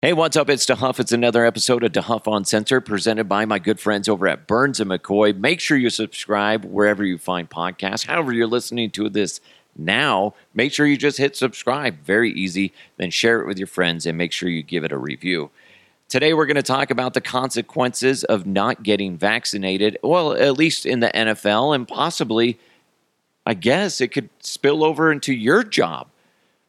Hey, what's up? It's DeHuff. It's another episode of DeHuff Uncensored presented by my good friends over at Burns and McCoy. Make sure you subscribe wherever you find podcasts. However, you're listening to this now, make sure you just hit subscribe. Very easy. Then share it with your friends and make sure you give it a review. Today, we're going to talk about the consequences of not getting vaccinated. Well, at least in the NFL, and possibly, I guess, it could spill over into your job.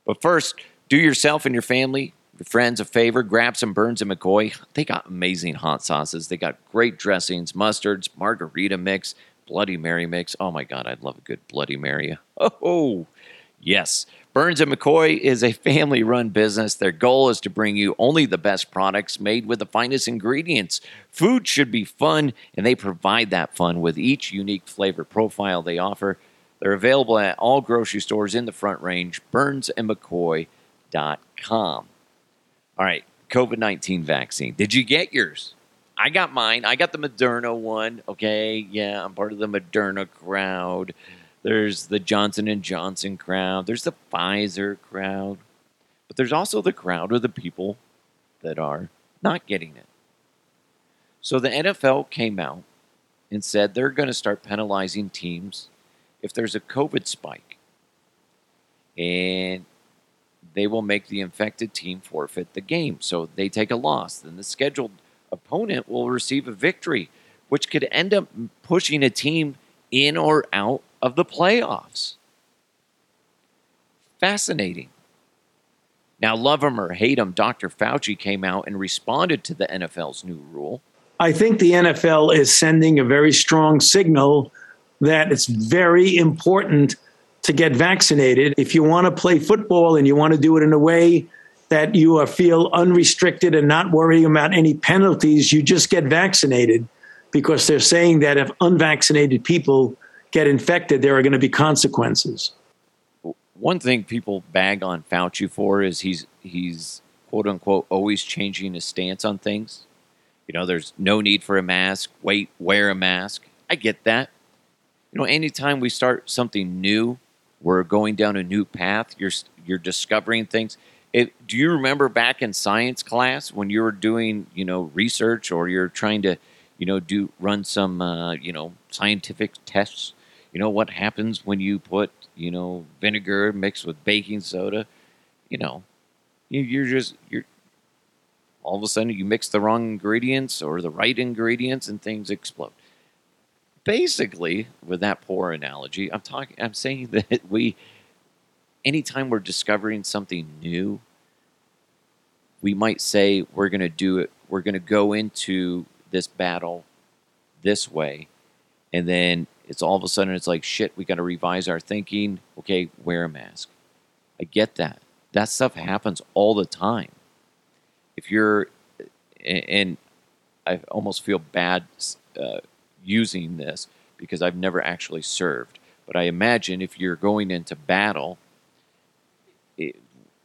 But first, do yourself and your family friends a favor, grab some Burns and McCoy. They got amazing hot sauces. They got great dressings, mustards, margarita mix, Bloody Mary mix. Oh my God, I'd love a good Bloody Mary. Oh, yes. Burns and McCoy is a family run business. Their goal is to bring you only the best products made with the finest ingredients. Food should be fun, and they provide that fun with each unique flavor profile they offer. They're available at all grocery stores in the front range, burnsandmccoy.com. All right, COVID 19 vaccine. Did you get yours? I got mine. I got the Moderna one. Okay, yeah, I'm part of the Moderna crowd. There's the Johnson and Johnson crowd. There's the Pfizer crowd. But there's also the crowd of the people that are not getting it. So the NFL came out and said they're going to start penalizing teams if there's a COVID spike. And they will make the infected team forfeit the game. So they take a loss. Then the scheduled opponent will receive a victory, which could end up pushing a team in or out of the playoffs. Fascinating. Now, love him or hate him, Dr. Fauci came out and responded to the NFL's new rule. I think the NFL is sending a very strong signal that it's very important to get vaccinated. If you want to play football and you want to do it in a way that you uh, feel unrestricted and not worrying about any penalties, you just get vaccinated because they're saying that if unvaccinated people get infected, there are going to be consequences. One thing people bag on Fauci for is he's he's quote unquote always changing his stance on things. You know, there's no need for a mask. Wait, wear a mask. I get that. You know, anytime we start something new, we're going down a new path. You're you're discovering things. It, do you remember back in science class when you were doing you know research or you're trying to you know do run some uh, you know scientific tests? You know what happens when you put you know vinegar mixed with baking soda? You know, you, you're just you're all of a sudden you mix the wrong ingredients or the right ingredients and things explode basically, with that poor analogy, I'm talking. I'm saying that we, anytime we're discovering something new, we might say we're going to do it. We're going to go into this battle this way, and then it's all of a sudden it's like shit. We got to revise our thinking. Okay, wear a mask. I get that. That stuff happens all the time. If you're, and I almost feel bad. Uh, using this because I've never actually served. But I imagine if you're going into battle, it,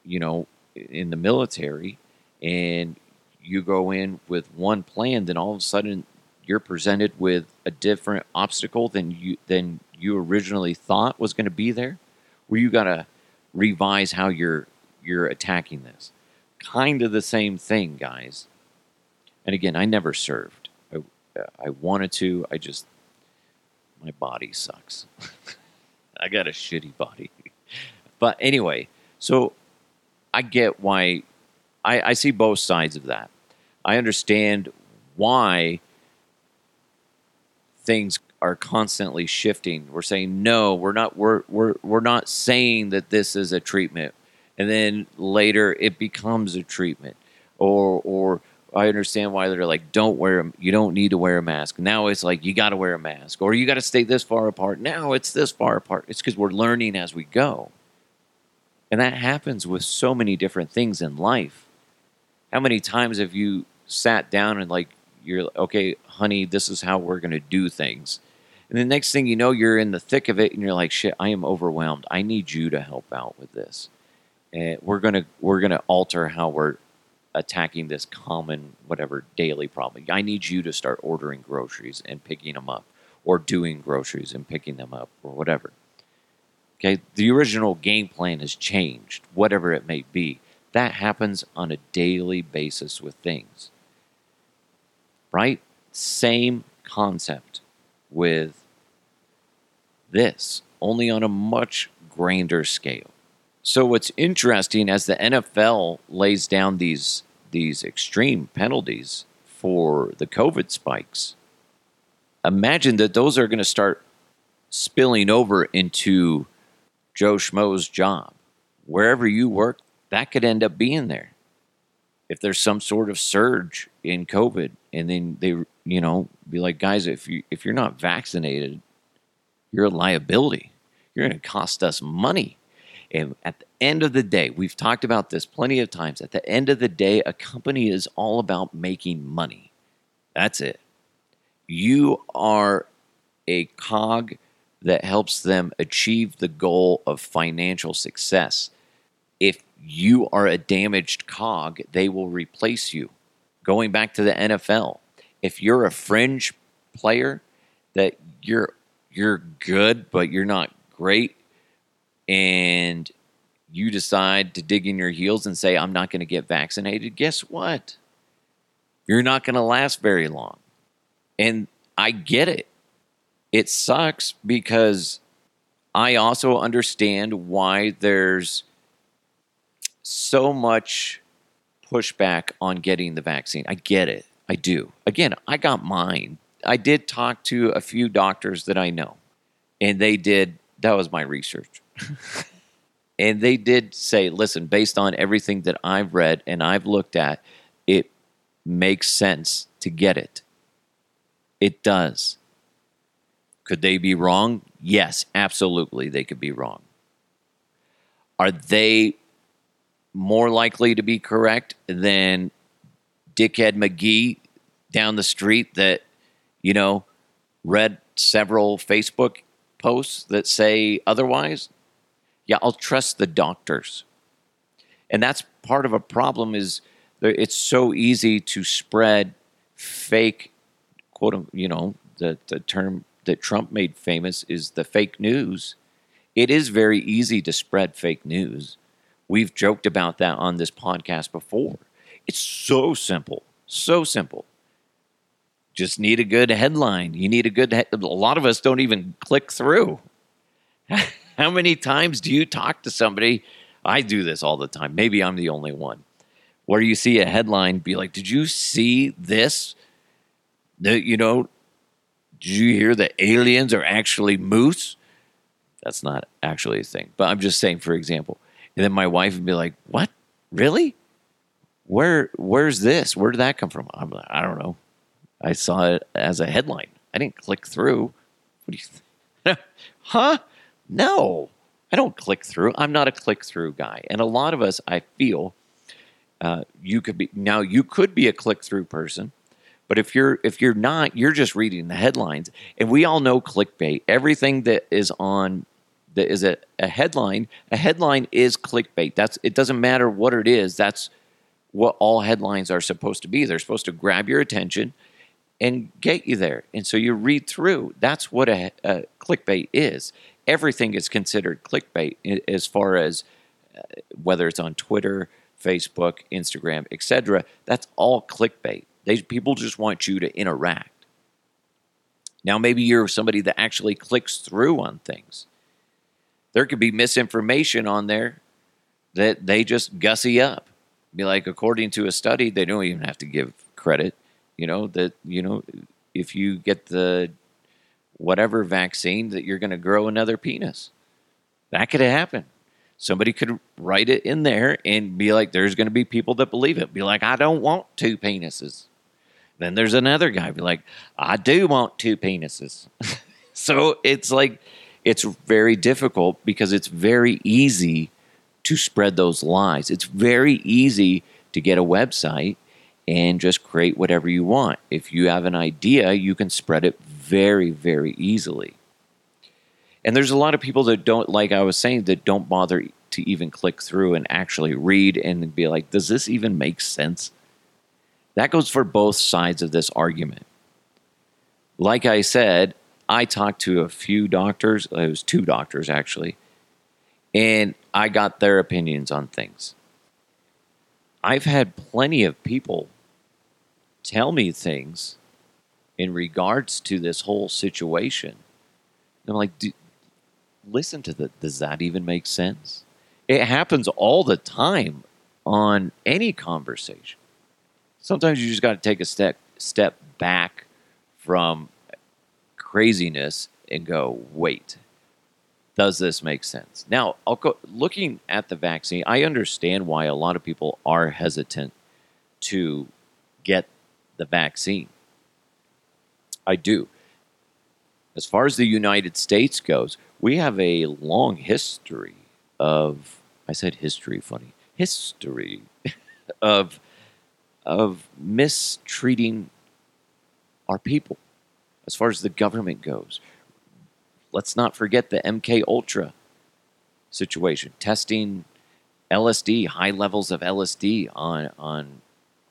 you know, in the military, and you go in with one plan, then all of a sudden you're presented with a different obstacle than you than you originally thought was going to be there, where you got to revise how you're you're attacking this. Kind of the same thing, guys. And again, I never served. I wanted to. I just my body sucks. I got a shitty body. but anyway, so I get why I, I see both sides of that. I understand why things are constantly shifting. We're saying no, we're not we're we're we're not saying that this is a treatment. And then later it becomes a treatment. Or or I understand why they're like, don't wear, them. you don't need to wear a mask. Now it's like, you got to wear a mask or you got to stay this far apart. Now it's this far apart. It's because we're learning as we go. And that happens with so many different things in life. How many times have you sat down and like, you're okay, honey, this is how we're going to do things. And the next thing you know, you're in the thick of it and you're like, shit, I am overwhelmed. I need you to help out with this. And we're going to, we're going to alter how we're attacking this common whatever daily problem. I need you to start ordering groceries and picking them up or doing groceries and picking them up or whatever. Okay, the original game plan has changed, whatever it may be. That happens on a daily basis with things. Right? Same concept with this, only on a much grander scale. So what's interesting as the NFL lays down these these extreme penalties for the COVID spikes, imagine that those are going to start spilling over into Joe Schmo's job. Wherever you work, that could end up being there. If there's some sort of surge in COVID, and then they, you know, be like, guys, if you if you're not vaccinated, you're a liability. You're going to cost us money. And at the end of the day, we've talked about this plenty of times. At the end of the day, a company is all about making money. That's it. You are a cog that helps them achieve the goal of financial success. If you are a damaged cog, they will replace you. Going back to the NFL, if you're a fringe player that you're you're good but you're not great and you decide to dig in your heels and say I'm not going to get vaccinated, guess what? You're not going to last very long. And I get it. It sucks because I also understand why there's so much pushback on getting the vaccine. I get it. I do. Again, I got mine. I did talk to a few doctors that I know, and they did, that was my research. And they did say, listen, based on everything that I've read and I've looked at, it makes sense to get it. It does. Could they be wrong? Yes, absolutely, they could be wrong. Are they more likely to be correct than Dickhead McGee down the street that, you know, read several Facebook posts that say otherwise? Yeah, I'll trust the doctors. And that's part of a problem is it's so easy to spread fake quote you know the, the term that Trump made famous is the fake news. It is very easy to spread fake news. We've joked about that on this podcast before. It's so simple, so simple. Just need a good headline. You need a good. He- a lot of us don't even click through. How many times do you talk to somebody? I do this all the time. Maybe I'm the only one. Where you see a headline, be like, "Did you see this?" The, you know, did you hear that aliens are actually moose? That's not actually a thing, but I'm just saying, for example. And then my wife would be like, "What? Really? Where? Where's this? Where did that come from?" I'm like, "I don't know. I saw it as a headline. I didn't click through. What do you? Think? huh? No, I don't click through. I'm not a click through guy. And a lot of us, I feel, uh, you could be now. You could be a click through person, but if you're if you're not, you're just reading the headlines. And we all know clickbait. Everything that is on that is a, a headline. A headline is clickbait. That's it. Doesn't matter what it is. That's what all headlines are supposed to be. They're supposed to grab your attention and get you there. And so you read through. That's what a, a clickbait is everything is considered clickbait as far as uh, whether it's on Twitter, Facebook, Instagram, etc. That's all clickbait. They, people just want you to interact. Now, maybe you're somebody that actually clicks through on things. There could be misinformation on there that they just gussy up. Be like, according to a study, they don't even have to give credit. You know that you know if you get the whatever vaccine that you're going to grow another penis. That could happen. Somebody could write it in there and be like, there's going to be people that believe it. Be like, I don't want two penises. Then there's another guy be like, I do want two penises. so it's like, it's very difficult because it's very easy to spread those lies. It's very easy to get a website and just create whatever you want. If you have an idea, you can spread it very, very easily. And there's a lot of people that don't, like I was saying, that don't bother to even click through and actually read and be like, does this even make sense? That goes for both sides of this argument. Like I said, I talked to a few doctors, it was two doctors actually, and I got their opinions on things. I've had plenty of people tell me things in regards to this whole situation. And I'm like, listen to that. Does that even make sense? It happens all the time on any conversation. Sometimes you just got to take a step step back from craziness and go, wait, does this make sense? Now, I'll go looking at the vaccine. I understand why a lot of people are hesitant to get the vaccine. I do. As far as the United States goes, we have a long history of I said history funny. History of of mistreating our people as far as the government goes. Let's not forget the MK Ultra situation, testing LSD, high levels of LSD on on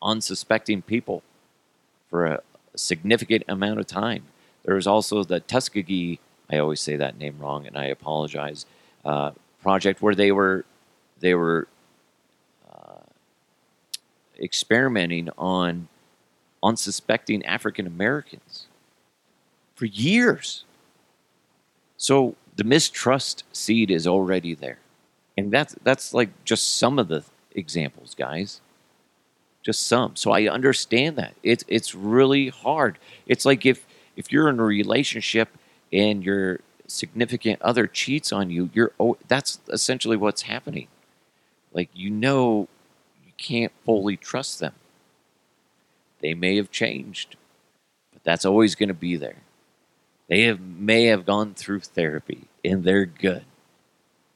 unsuspecting people for a significant amount of time. There was also the Tuskegee, I always say that name wrong, and I apologize. Uh, project where they were they were uh, experimenting on unsuspecting African Americans for years. So the mistrust seed is already there. And that's that's like just some of the examples, guys. Just some. So I understand that. It's it's really hard. It's like if if you're in a relationship and your significant other cheats on you, you're that's essentially what's happening. Like you know you can't fully trust them. They may have changed, but that's always going to be there. They have, may have gone through therapy and they're good.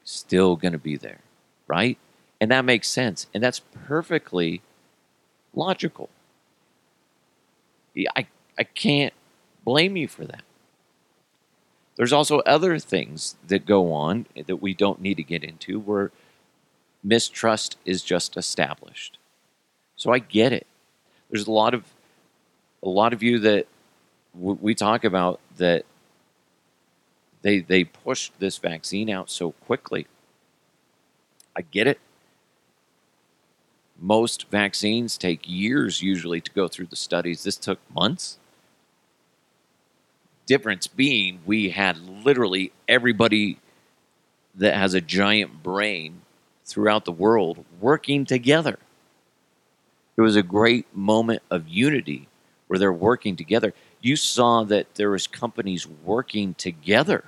Still going to be there, right? And that makes sense. And that's perfectly logical. I, I can't blame you for that. There's also other things that go on that we don't need to get into where mistrust is just established. So I get it there's a lot of a lot of you that w- we talk about that they they pushed this vaccine out so quickly. I get it. Most vaccines take years usually to go through the studies. This took months. Difference being, we had literally everybody that has a giant brain throughout the world working together. It was a great moment of unity where they're working together. You saw that there was companies working together.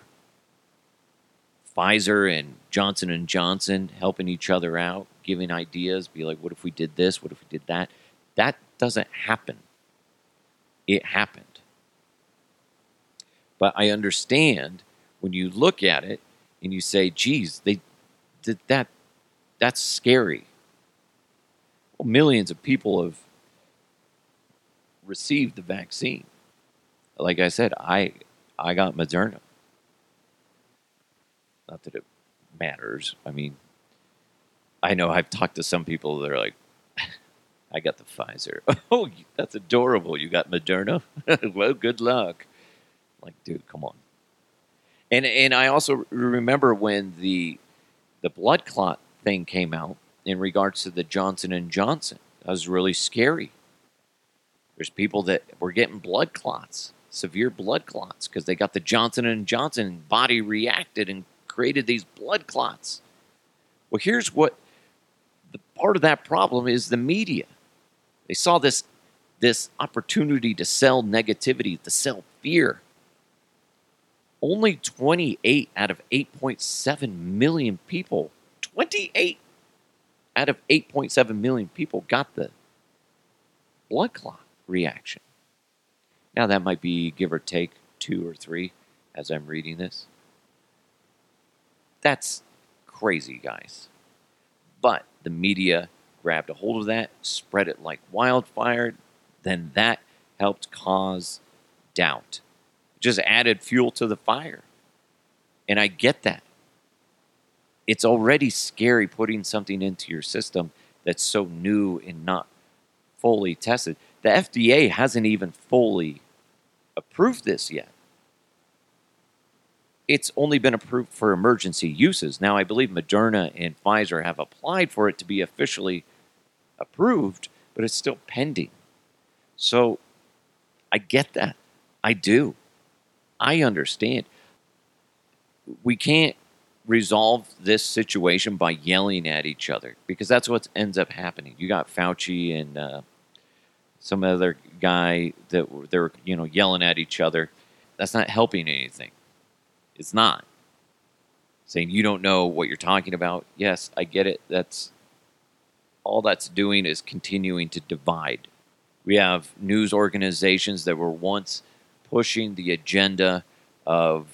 Pfizer and Johnson and Johnson helping each other out, giving ideas, be like, what if we did this? What if we did that? That doesn't happen. It happened. But I understand when you look at it and you say, geez, they did that that's scary well, millions of people have received the vaccine. Like I said, I I got Moderna. Not that it matters. I mean, I know I've talked to some people that are like, I got the Pfizer. Oh, that's adorable. You got Moderna? well, good luck. Like, dude, come on. And and I also remember when the the blood clot thing came out in regards to the Johnson and Johnson. That was really scary. There's people that were getting blood clots, severe blood clots, because they got the Johnson and Johnson body reacted and created these blood clots. Well, here's what part of that problem is the media. They saw this this opportunity to sell negativity, to sell fear. Only 28 out of 8.7 million people, 28 out of 8.7 million people got the blood clot reaction. Now, that might be give or take two or three as I'm reading this. That's crazy, guys. But the media grabbed a hold of that, spread it like wildfire, then that helped cause doubt. it just added fuel to the fire. And I get that it's already scary putting something into your system that's so new and not fully tested. The FDA hasn't even fully approved this yet. It's only been approved for emergency uses. Now, I believe Moderna and Pfizer have applied for it to be officially approved, but it's still pending. So I get that. I do. I understand. We can't resolve this situation by yelling at each other because that's what ends up happening. You got Fauci and uh, some other guy that they're you know yelling at each other. That's not helping anything. It's not saying you don't know what you're talking about. Yes, I get it. That's all that's doing is continuing to divide. We have news organizations that were once pushing the agenda of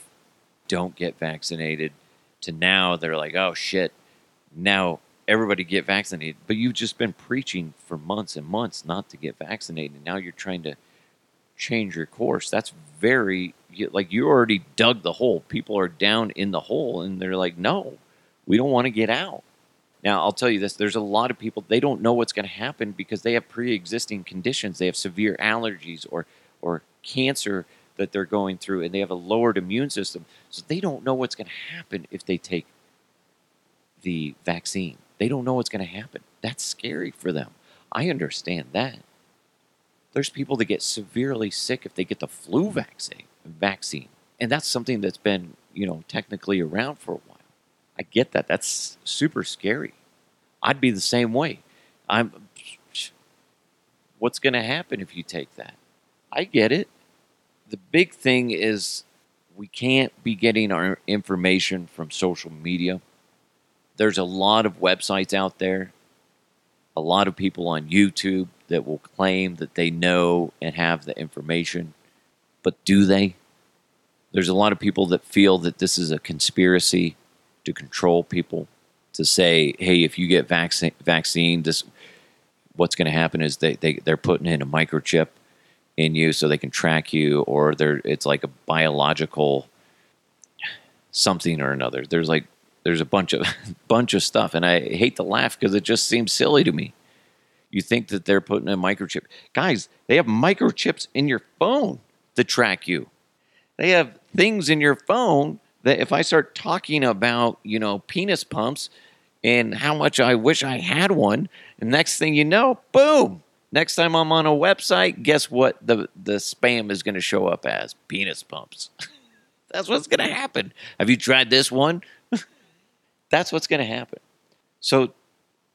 don't get vaccinated to now they're like, oh shit, now everybody get vaccinated. But you've just been preaching for months and months not to get vaccinated. Now you're trying to change your course. That's very, like, you already dug the hole. People are down in the hole and they're like, no, we don't want to get out. Now, I'll tell you this there's a lot of people, they don't know what's going to happen because they have pre existing conditions. They have severe allergies or, or cancer that they're going through and they have a lowered immune system. So they don't know what's going to happen if they take the vaccine. They don't know what's going to happen. That's scary for them. I understand that. There's people that get severely sick if they get the flu vaccine, vaccine. And that's something that's been, you know, technically around for a while. I get that. That's super scary. I'd be the same way. I'm what's going to happen if you take that? I get it the big thing is we can't be getting our information from social media. There's a lot of websites out there, a lot of people on YouTube that will claim that they know and have the information, but do they? There's a lot of people that feel that this is a conspiracy to control people, to say, hey, if you get vaccine, vaccine this, what's going to happen is they, they, they're putting in a microchip in you so they can track you or they it's like a biological something or another. There's like there's a bunch of bunch of stuff and i hate to laugh because it just seems silly to me. You think that they're putting a microchip guys they have microchips in your phone to track you they have things in your phone that if i start talking about you know penis pumps and how much i wish i had one and next thing you know boom Next time I'm on a website, guess what the, the spam is going to show up as? Penis pumps. That's what's going to happen. Have you tried this one? That's what's going to happen. So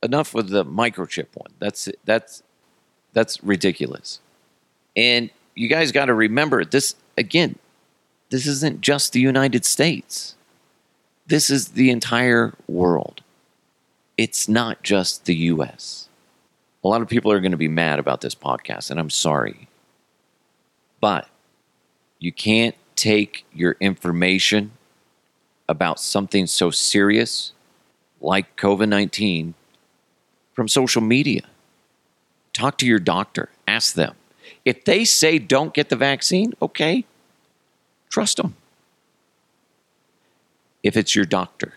enough with the microchip one. That's that's that's ridiculous. And you guys got to remember this again. This isn't just the United States. This is the entire world. It's not just the US. A lot of people are going to be mad about this podcast, and I'm sorry. But you can't take your information about something so serious like COVID 19 from social media. Talk to your doctor, ask them. If they say don't get the vaccine, okay, trust them. If it's your doctor,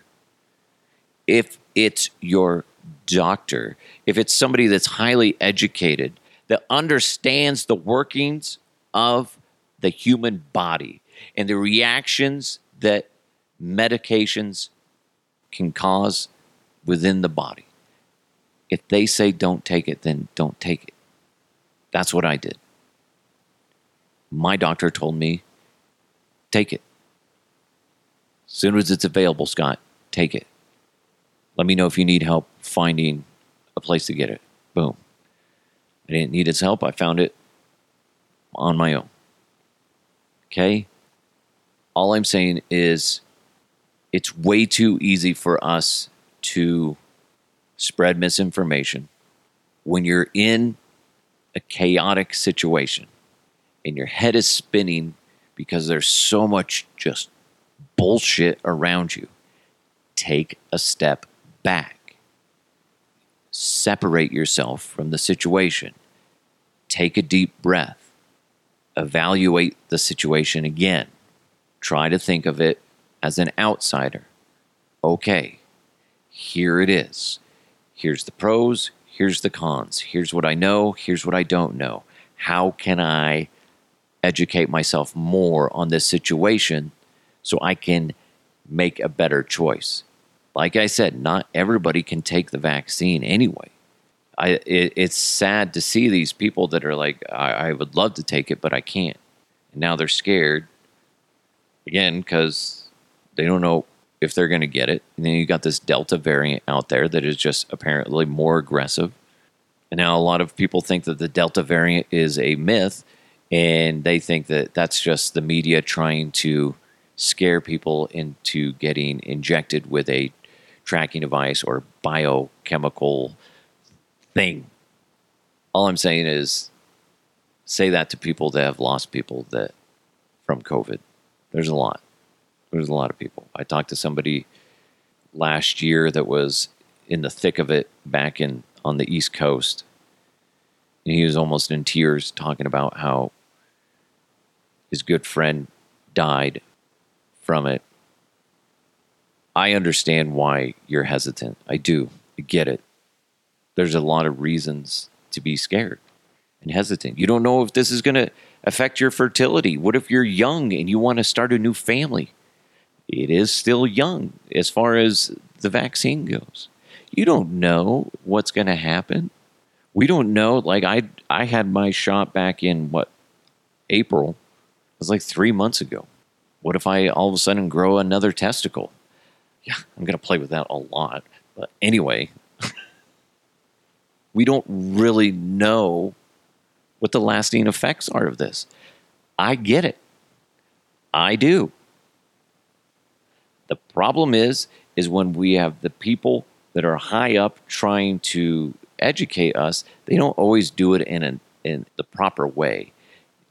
if it's your doctor, if it's somebody that's highly educated, that understands the workings of the human body and the reactions that medications can cause within the body. If they say don't take it, then don't take it. That's what I did. My doctor told me, take it. As soon as it's available, Scott, take it. Let me know if you need help finding a place to get it. Boom. I didn't need his help. I found it on my own. Okay? All I'm saying is it's way too easy for us to spread misinformation when you're in a chaotic situation and your head is spinning because there's so much just bullshit around you. Take a step back. Separate yourself from the situation. Take a deep breath. Evaluate the situation again. Try to think of it as an outsider. Okay, here it is. Here's the pros, here's the cons. Here's what I know, here's what I don't know. How can I educate myself more on this situation so I can make a better choice? Like I said, not everybody can take the vaccine anyway. I it, it's sad to see these people that are like, I, I would love to take it, but I can't. And now they're scared again because they don't know if they're going to get it. And then you got this Delta variant out there that is just apparently more aggressive. And now a lot of people think that the Delta variant is a myth, and they think that that's just the media trying to scare people into getting injected with a tracking device or biochemical thing. All I'm saying is say that to people that have lost people that from COVID. There's a lot. There's a lot of people. I talked to somebody last year that was in the thick of it back in on the East Coast. He was almost in tears talking about how his good friend died from it. I understand why you're hesitant. I do. I get it. There's a lot of reasons to be scared and hesitant. You don't know if this is going to affect your fertility. What if you're young and you want to start a new family? It is still young as far as the vaccine goes. You don't know what's going to happen. We don't know. Like I, I had my shot back in what April. It was like three months ago. What if I all of a sudden grow another testicle? Yeah, I'm to play with that a lot. But anyway, we don't really know what the lasting effects are of this. I get it. I do. The problem is is when we have the people that are high up trying to educate us, they don't always do it in a, in the proper way.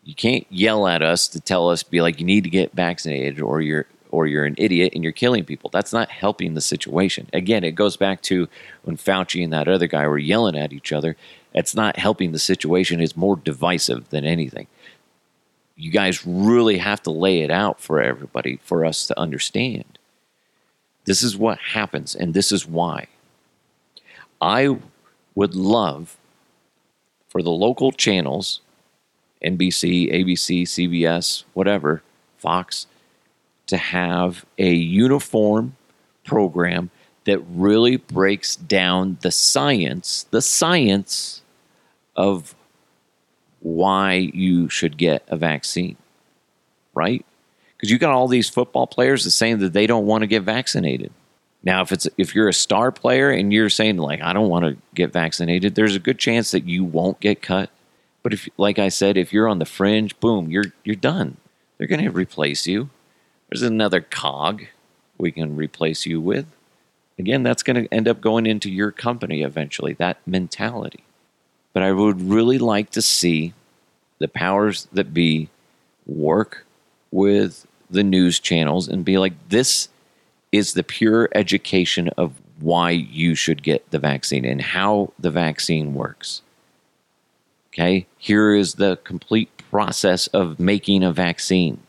You can't yell at us to tell us be like you need to get vaccinated or you're or you're an idiot and you're killing people. That's not helping the situation. Again, it goes back to when Fauci and that other guy were yelling at each other. It's not helping the situation. It's more divisive than anything. You guys really have to lay it out for everybody for us to understand. This is what happens, and this is why. I would love for the local channels, NBC, ABC, CBS, whatever, Fox, to have a uniform program that really breaks down the science, the science of why you should get a vaccine, right? Because you got all these football players that saying that they don't want to get vaccinated. Now, if it's if you're a star player and you're saying like I don't want to get vaccinated, there's a good chance that you won't get cut. But if, like I said, if you're on the fringe, boom, you're you're done. They're going to replace you. There's another cog we can replace you with. Again, that's going to end up going into your company eventually. That mentality. But I would really like to see the powers that be work with the news channels and be like, this is the pure education of why you should get the vaccine and how the vaccine works. Okay, here is the complete process of making a vaccine,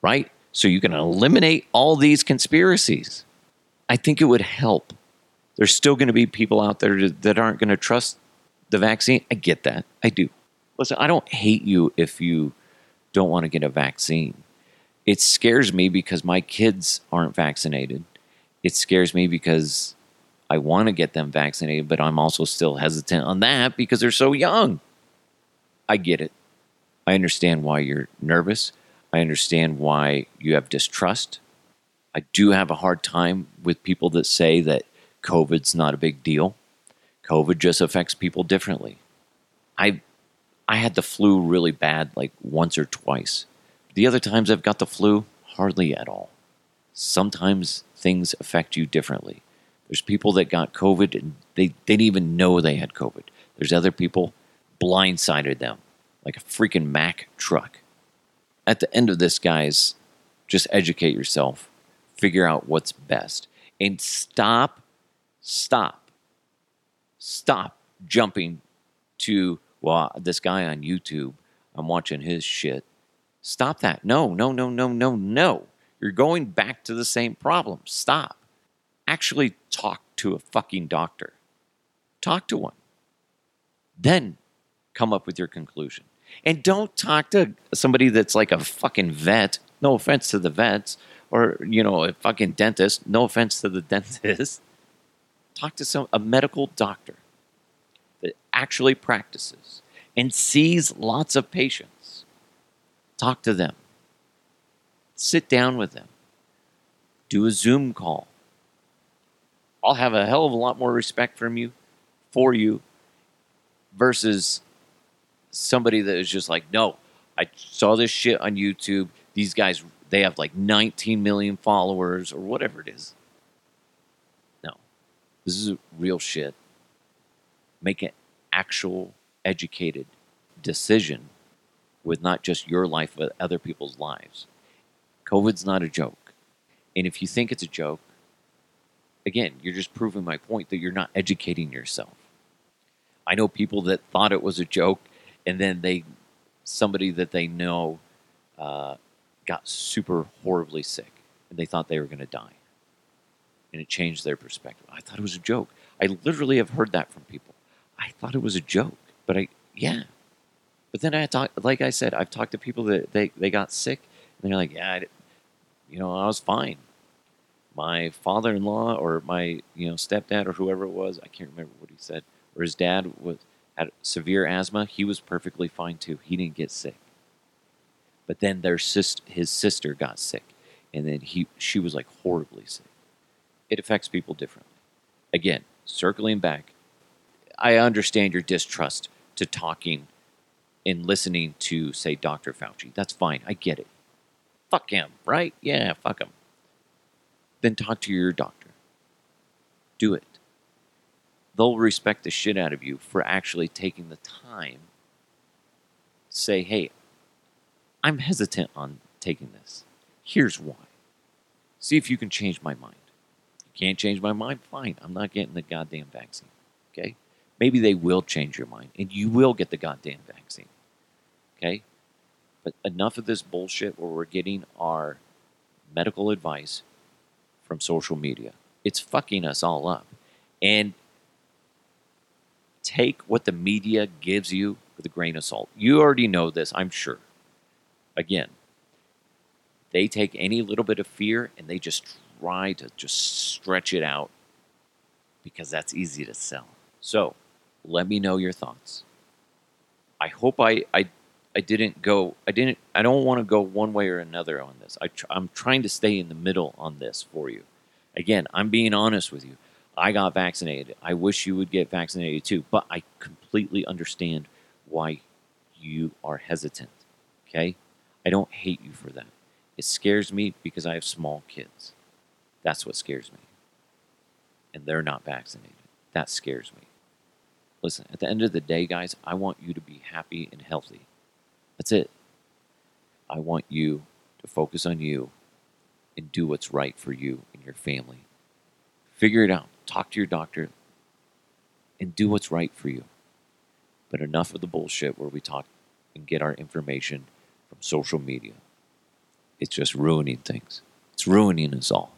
right? So you can eliminate all these conspiracies. I think it would help. There's still going to be people out there that aren't going to trust the vaccine. I get that. I do. Listen, I don't hate you if you don't want to get a vaccine. It scares me because my kids aren't vaccinated. It scares me because I want to get them vaccinated, but I'm also still hesitant on that because they're so young. I get it. I understand why you're nervous. I understand why you have distrust. I do have a hard time with people that say that COVID's not a big deal. COVID just affects people differently. I I had the flu really bad like once or twice. The other times I've got the flu, hardly at all. Sometimes things affect you differently. There's people that got COVID and they, they didn't even know they had COVID. There's other people blindsided them like a freaking Mack truck. At the end of this, guys, just educate yourself, figure out what's best, and stop, stop stop jumping to, well, this guy on YouTube, I'm watching his shit. Stop that. No, no, no, no, no, no. You're going back to the same problem. Stop. Actually talk to a fucking doctor. Talk to one. Then come up with your conclusion. And don't talk to somebody that's like a fucking vet. No offense to the vets or, you know, a fucking dentist. No offense to the dentist talk to some a medical doctor that actually practices and sees lots of patients, talk to them, sit down with them, do a Zoom call. I'll have a hell of a lot more respect from you, for you, versus somebody that is just like, no, I saw this shit on YouTube. These guys, they have like 19 million followers or whatever it is. No, this is real shit. Make an actual educated decision with not just your life, but other people's lives. COVID's not a joke. And if you think it's a joke, again, you're just proving my point that you're not educating yourself. I know people that thought it was a joke, and then they, somebody that they know, uh, got super horribly sick, and they thought they were going to die, and it changed their perspective. I thought it was a joke. I literally have heard that from people. I thought it was a joke, but I, yeah. But then I talked, like I said, I've talked to people that they, they got sick, and they're like, yeah, I, you know, I was fine. My father-in-law or my, you know, stepdad or whoever it was, I can't remember what he said, or his dad was had severe asthma. He was perfectly fine too. He didn't get sick. But then their sis, his sister got sick, and then he, she was like horribly sick. It affects people differently. Again, circling back, I understand your distrust to talking and listening to, say, Dr. Fauci. That's fine. I get it. Fuck him, right? Yeah, fuck him. Then talk to your doctor. Do it. They'll respect the shit out of you for actually taking the time to say, hey, I'm hesitant on taking this. Here's why. See if you can change my mind. You can't change my mind? Fine. I'm not getting the goddamn vaccine. Okay? Maybe they will change your mind and you will get the goddamn vaccine. Okay? But enough of this bullshit where we're getting our medical advice from social media. It's fucking us all up. And take what the media gives you with a grain of salt. You already know this, I'm sure. Again, they take any little bit of fear and they just try to just stretch it out because that's easy to sell. So, let me know your thoughts. I hope I, I I didn't go. I didn't. I don't want to go one way or another on this. I tr- I'm trying to stay in the middle on this for you. Again, I'm being honest with you. I got vaccinated. I wish you would get vaccinated too, but I completely understand why you are hesitant. Okay, I don't hate you for that. It scares me because I have small kids. That's what scares me, and they're not vaccinated. That scares me. Listen, at the end of the day, guys, I want you to be happy and healthy. That's it. I want you to focus on you and do what's right for you and your family. Figure it out. Talk to your doctor and do what's right for you. But enough of the bullshit where we talk and get our information from social media. It's just ruining things. It's ruining us all.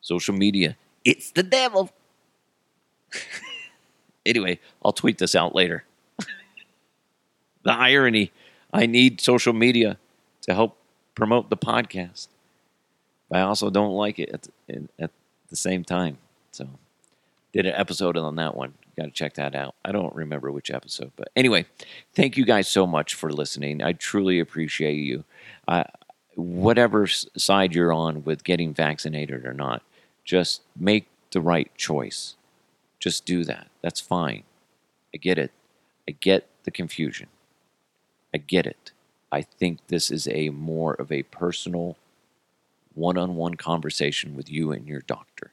Social media, it's the devil. anyway, I'll tweet this out later. the irony I need social media to help promote the podcast. But I also don't like it at, at the same time. So, did an episode on that one. You got to check that out. I don't remember which episode, but anyway, thank you guys so much for listening. I truly appreciate you. Uh, whatever side you're on with getting vaccinated or not, just make the right choice. Just do that. That's fine. I get it. I get the confusion. I get it. I think this is a more of a personal one on one conversation with you and your doctor.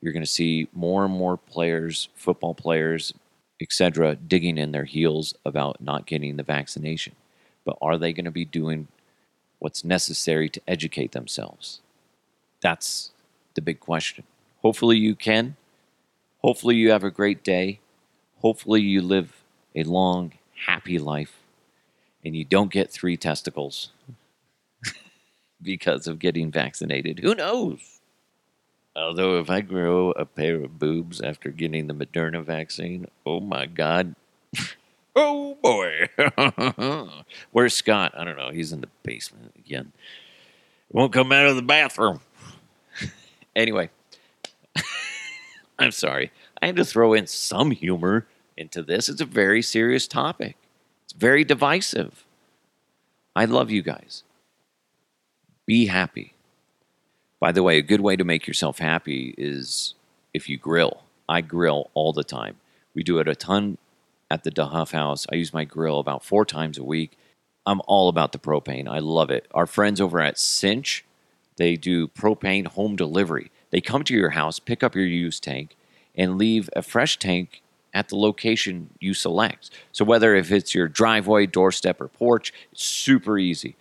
You're going to see more and more players, football players, etc., digging in their heels about not getting the vaccination. But are they going to be doing what's necessary to educate themselves? That's the big question. Hopefully, you can. Hopefully, you have a great day. Hopefully, you live a long, happy life and you don't get three testicles because of getting vaccinated. Who knows? Although, if I grow a pair of boobs after getting the Moderna vaccine, oh my God. oh boy. Where's Scott? I don't know. He's in the basement again. Won't come out of the bathroom. anyway, I'm sorry. I had to throw in some humor into this. It's a very serious topic, it's very divisive. I love you guys. Be happy. By the way, a good way to make yourself happy is if you grill. I grill all the time. We do it a ton at the DeHuff House. I use my grill about four times a week. I'm all about the propane. I love it. Our friends over at Cynch, they do propane home delivery. They come to your house, pick up your used tank, and leave a fresh tank at the location you select. So whether if it's your driveway, doorstep, or porch, it's super easy.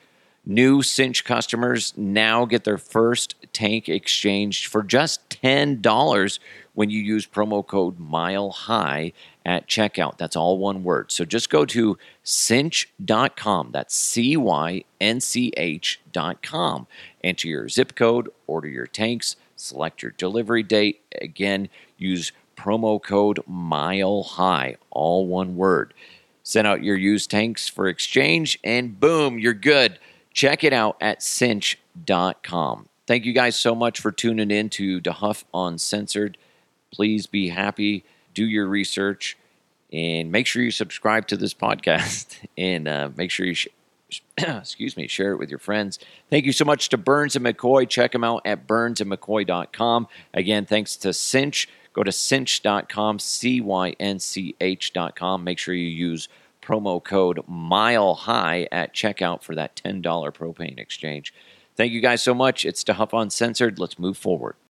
New Cynch customers now get their first tank exchanged for just $10 when you use promo code Mile High at checkout. That's all one word. So just go to cynch.com. That's C Y N C H.com. Enter your zip code, order your tanks, select your delivery date. Again, use promo code Mile High, all one word. Send out your used tanks for exchange, and boom, you're good. Check it out at cynch.com. Thank you guys so much for tuning in to DeHuff Uncensored. Please be happy, do your research, and make sure you subscribe to this podcast and uh, make sure you. Sh- excuse me, share it with your friends. Thank you so much to Burns and McCoy. Check them out at burnsandmccoy.com. Again, thanks to Cynch. Go to cynch.com, C Y N C H.com. Make sure you use promo code Mile High at checkout for that $10 propane exchange. Thank you guys so much. It's DeHuff Uncensored. Let's move forward.